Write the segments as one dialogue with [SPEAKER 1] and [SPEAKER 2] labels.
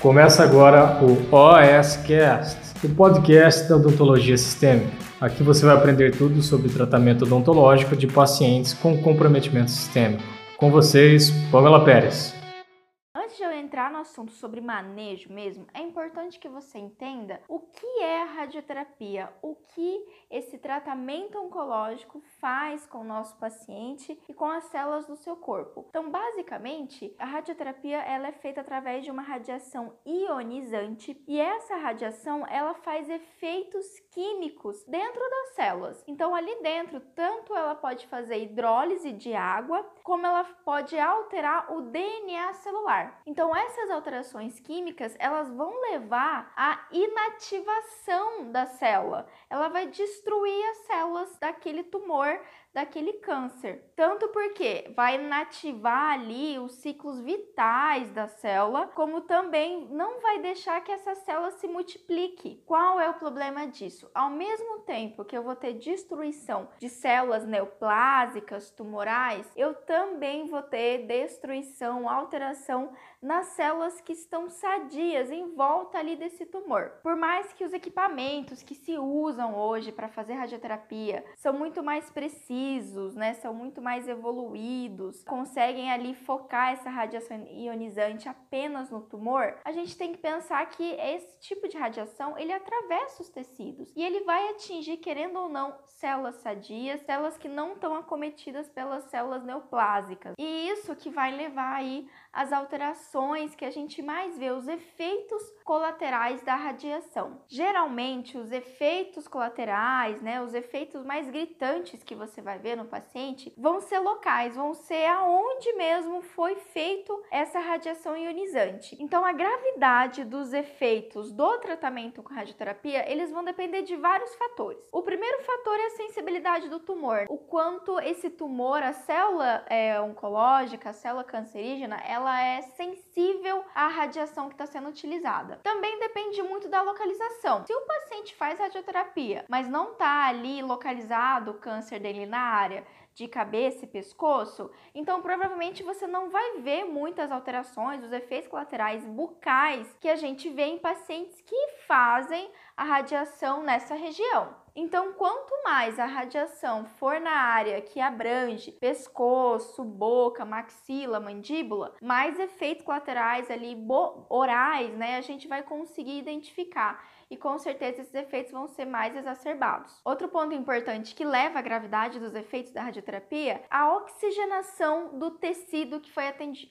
[SPEAKER 1] Começa agora o OSCast, o podcast da odontologia sistêmica. Aqui você vai aprender tudo sobre tratamento odontológico de pacientes com comprometimento sistêmico. Com vocês, Pamela Pérez
[SPEAKER 2] assunto sobre manejo mesmo, é importante que você entenda o que é a radioterapia, o que esse tratamento oncológico faz com o nosso paciente e com as células do seu corpo. Então, basicamente, a radioterapia ela é feita através de uma radiação ionizante e essa radiação ela faz efeitos químicos dentro das células. Então, ali dentro, tanto ela pode fazer hidrólise de água, como ela pode alterar o DNA celular. Então, essas alterações químicas, elas vão levar à inativação da célula. Ela vai destruir as células daquele tumor daquele câncer. Tanto porque vai inativar ali os ciclos vitais da célula, como também não vai deixar que essa célula se multiplique. Qual é o problema disso? Ao mesmo tempo que eu vou ter destruição de células neoplásicas, tumorais, eu também vou ter destruição, alteração nas células que estão sadias em volta ali desse tumor. Por mais que os equipamentos que se usam hoje para fazer radioterapia são muito mais precisos, precisos, né, são muito mais evoluídos, conseguem ali focar essa radiação ionizante apenas no tumor, a gente tem que pensar que esse tipo de radiação ele atravessa os tecidos e ele vai atingir, querendo ou não, células sadias, células que não estão acometidas pelas células neoplásicas. E isso que vai levar aí as alterações que a gente mais vê, os efeitos colaterais da radiação. Geralmente, os efeitos colaterais, né, os efeitos mais gritantes que você vai ver no paciente, vão ser locais, vão ser aonde mesmo foi feito essa radiação ionizante. Então, a gravidade dos efeitos do tratamento com radioterapia, eles vão depender de vários fatores. O primeiro fator é a sensibilidade do tumor, o quanto esse tumor, a célula é, oncológica, a célula cancerígena, ela ela é sensível à radiação que está sendo utilizada. Também depende muito da localização. Se o paciente faz radioterapia, mas não está ali localizado o câncer dele na área de cabeça e pescoço, então provavelmente você não vai ver muitas alterações, os efeitos colaterais bucais que a gente vê em pacientes que fazem a radiação nessa região. Então, quanto mais a radiação for na área que abrange pescoço, boca, maxila, mandíbula, mais efeitos colaterais ali orais, né, a gente vai conseguir identificar e com certeza esses efeitos vão ser mais exacerbados. Outro ponto importante que leva à gravidade dos efeitos da radioterapia, a oxigenação do tecido que foi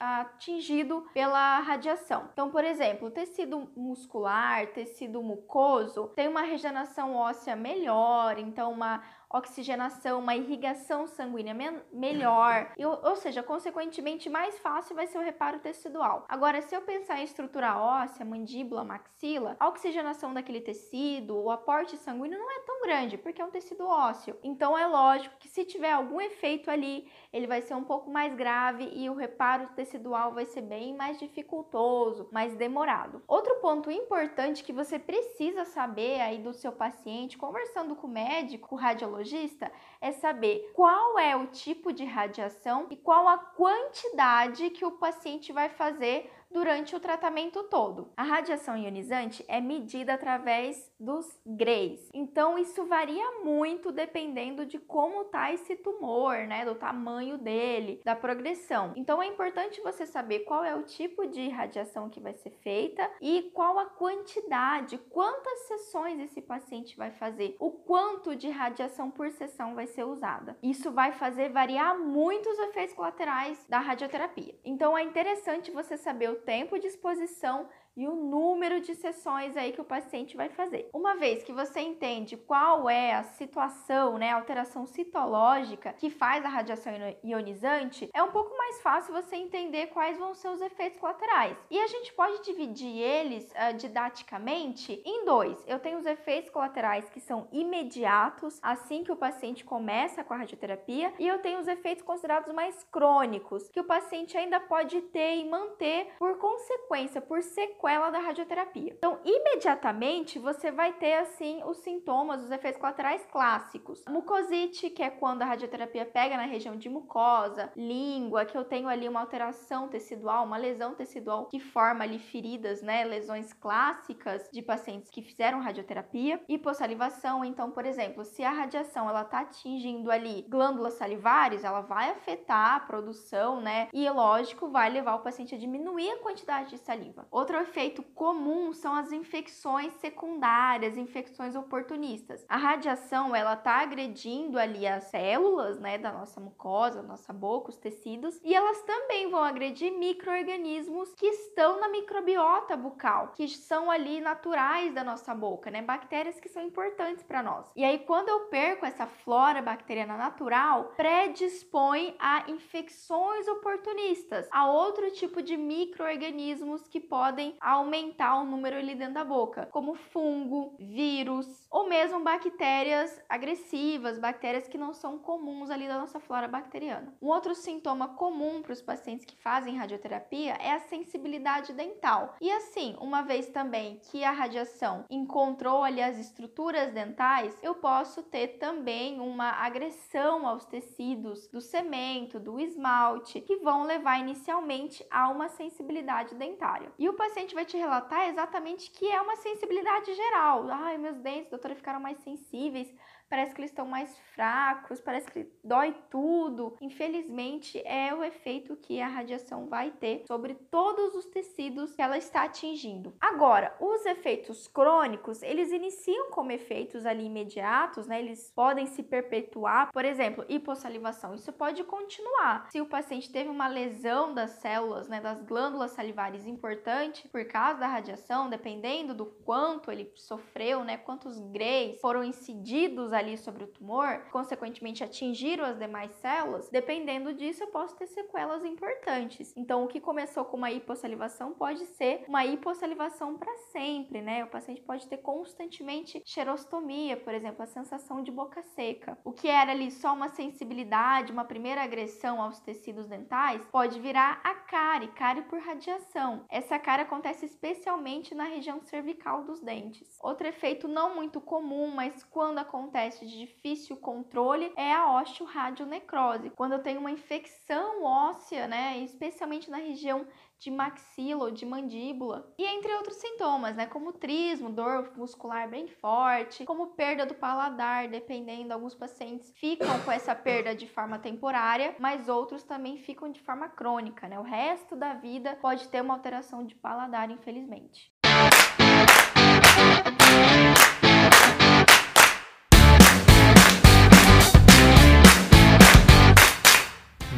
[SPEAKER 2] atingido pela radiação. Então, por exemplo, tecido muscular, tecido mucoso, tem uma regeneração óssea melhor, então uma oxigenação, uma irrigação sanguínea me melhor, e, ou seja, consequentemente mais fácil vai ser o reparo tecidual. Agora, se eu pensar em estrutura óssea, mandíbula, maxila, a oxigenação daquele tecido, o aporte sanguíneo não é tão grande, porque é um tecido ósseo. Então é lógico que se tiver algum efeito ali, ele vai ser um pouco mais grave e o reparo tecidual vai ser bem mais dificultoso, mais demorado. Outro ponto importante que você precisa saber aí do seu paciente, conversando com o médico, o radiologista, oncologista é saber qual é o tipo de radiação e qual a quantidade que o paciente vai fazer durante o tratamento todo. A radiação ionizante é medida através dos grays. Então isso varia muito dependendo de como tá esse tumor, né, do tamanho dele, da progressão. Então é importante você saber qual é o tipo de radiação que vai ser feita e qual a quantidade, quantas sessões esse paciente vai fazer, o quanto de radiação por sessão vai ser usada. Isso vai fazer variar muito os efeitos colaterais da radioterapia. Então é interessante você saber o tempo de exposição e o número de sessões aí que o paciente vai fazer. Uma vez que você entende qual é a situação, né, a alteração citológica que faz a radiação ionizante, é um pouco mais fácil você entender quais vão ser os efeitos colaterais. E a gente pode dividir eles uh, didaticamente em dois. Eu tenho os efeitos colaterais que são imediatos, assim que o paciente começa com a radioterapia, e eu tenho os efeitos considerados mais crônicos, que o paciente ainda pode ter e manter por consequência, por sequência sequela da radioterapia. Então, imediatamente você vai ter assim os sintomas, os efeitos colaterais clássicos. Mucosite, que é quando a radioterapia pega na região de mucosa, língua, que eu tenho ali uma alteração tecidual, uma lesão tecidual que forma ali feridas, né, lesões clássicas de pacientes que fizeram radioterapia. Hipossalivação, então, por exemplo, se a radiação ela tá atingindo ali glândulas salivares, ela vai afetar a produção, né? E lógico, vai levar o paciente a diminuir a quantidade de saliva. Outro efeito comum são as infecções secundárias, infecções oportunistas. A radiação, ela tá agredindo ali as células, né, da nossa mucosa, nossa boca, os tecidos, e elas também vão agredir microorganismos que estão na microbiota bucal, que são ali naturais da nossa boca, né? Bactérias que são importantes para nós. E aí quando eu perco essa flora bacteriana natural, predispõe a infecções oportunistas, a outro tipo de microorganismos que podem aumentar o número ali dentro da boca, como fungo, vírus ou mesmo bactérias agressivas, bactérias que não são comuns ali da nossa flora bacteriana. Um outro sintoma comum para os pacientes que fazem radioterapia é a sensibilidade dental. E assim, uma vez também que a radiação encontrou ali as estruturas dentais, eu posso ter também uma agressão aos tecidos do cemento, do esmalte, que vão levar inicialmente a uma sensibilidade dentária. E o paciente vai te relatar exatamente que é uma sensibilidade geral. Ai, meus dentes, doutora, ficaram mais sensíveis parece que eles estão mais fracos, parece que dói tudo. Infelizmente, é o efeito que a radiação vai ter sobre todos os tecidos que ela está atingindo. Agora, os efeitos crônicos, eles iniciam como efeitos ali imediatos, né? Eles podem se perpetuar. Por exemplo, hipossalivação, isso pode continuar. Se o paciente teve uma lesão das células, né, das glândulas salivares importante por causa da radiação, dependendo do quanto ele sofreu, né, quantos greys foram incididos ali sobre o tumor, consequentemente atingiram as demais células, dependendo disso eu posso ter sequelas importantes. Então, o que começou com uma hipossalivação pode ser uma hipossalivação para sempre, né? O paciente pode ter constantemente xerostomia, por exemplo, a sensação de boca seca. O que era ali só uma sensibilidade, uma primeira agressão aos tecidos dentais, pode virar a cárie, cárie por radiação. Essa cárie acontece especialmente na região cervical dos dentes. Outro efeito não muito comum, mas quando acontece acontece de difícil controle é a osteoradionecrose, quando eu tenho uma infecção óssea, né, especialmente na região de maxila ou de mandíbula, e entre outros sintomas, né, como trismo, dor muscular bem forte, como perda do paladar, dependendo, alguns pacientes ficam com essa perda de forma temporária, mas outros também ficam de forma crônica, né? O resto da vida pode ter uma alteração de paladar, infelizmente.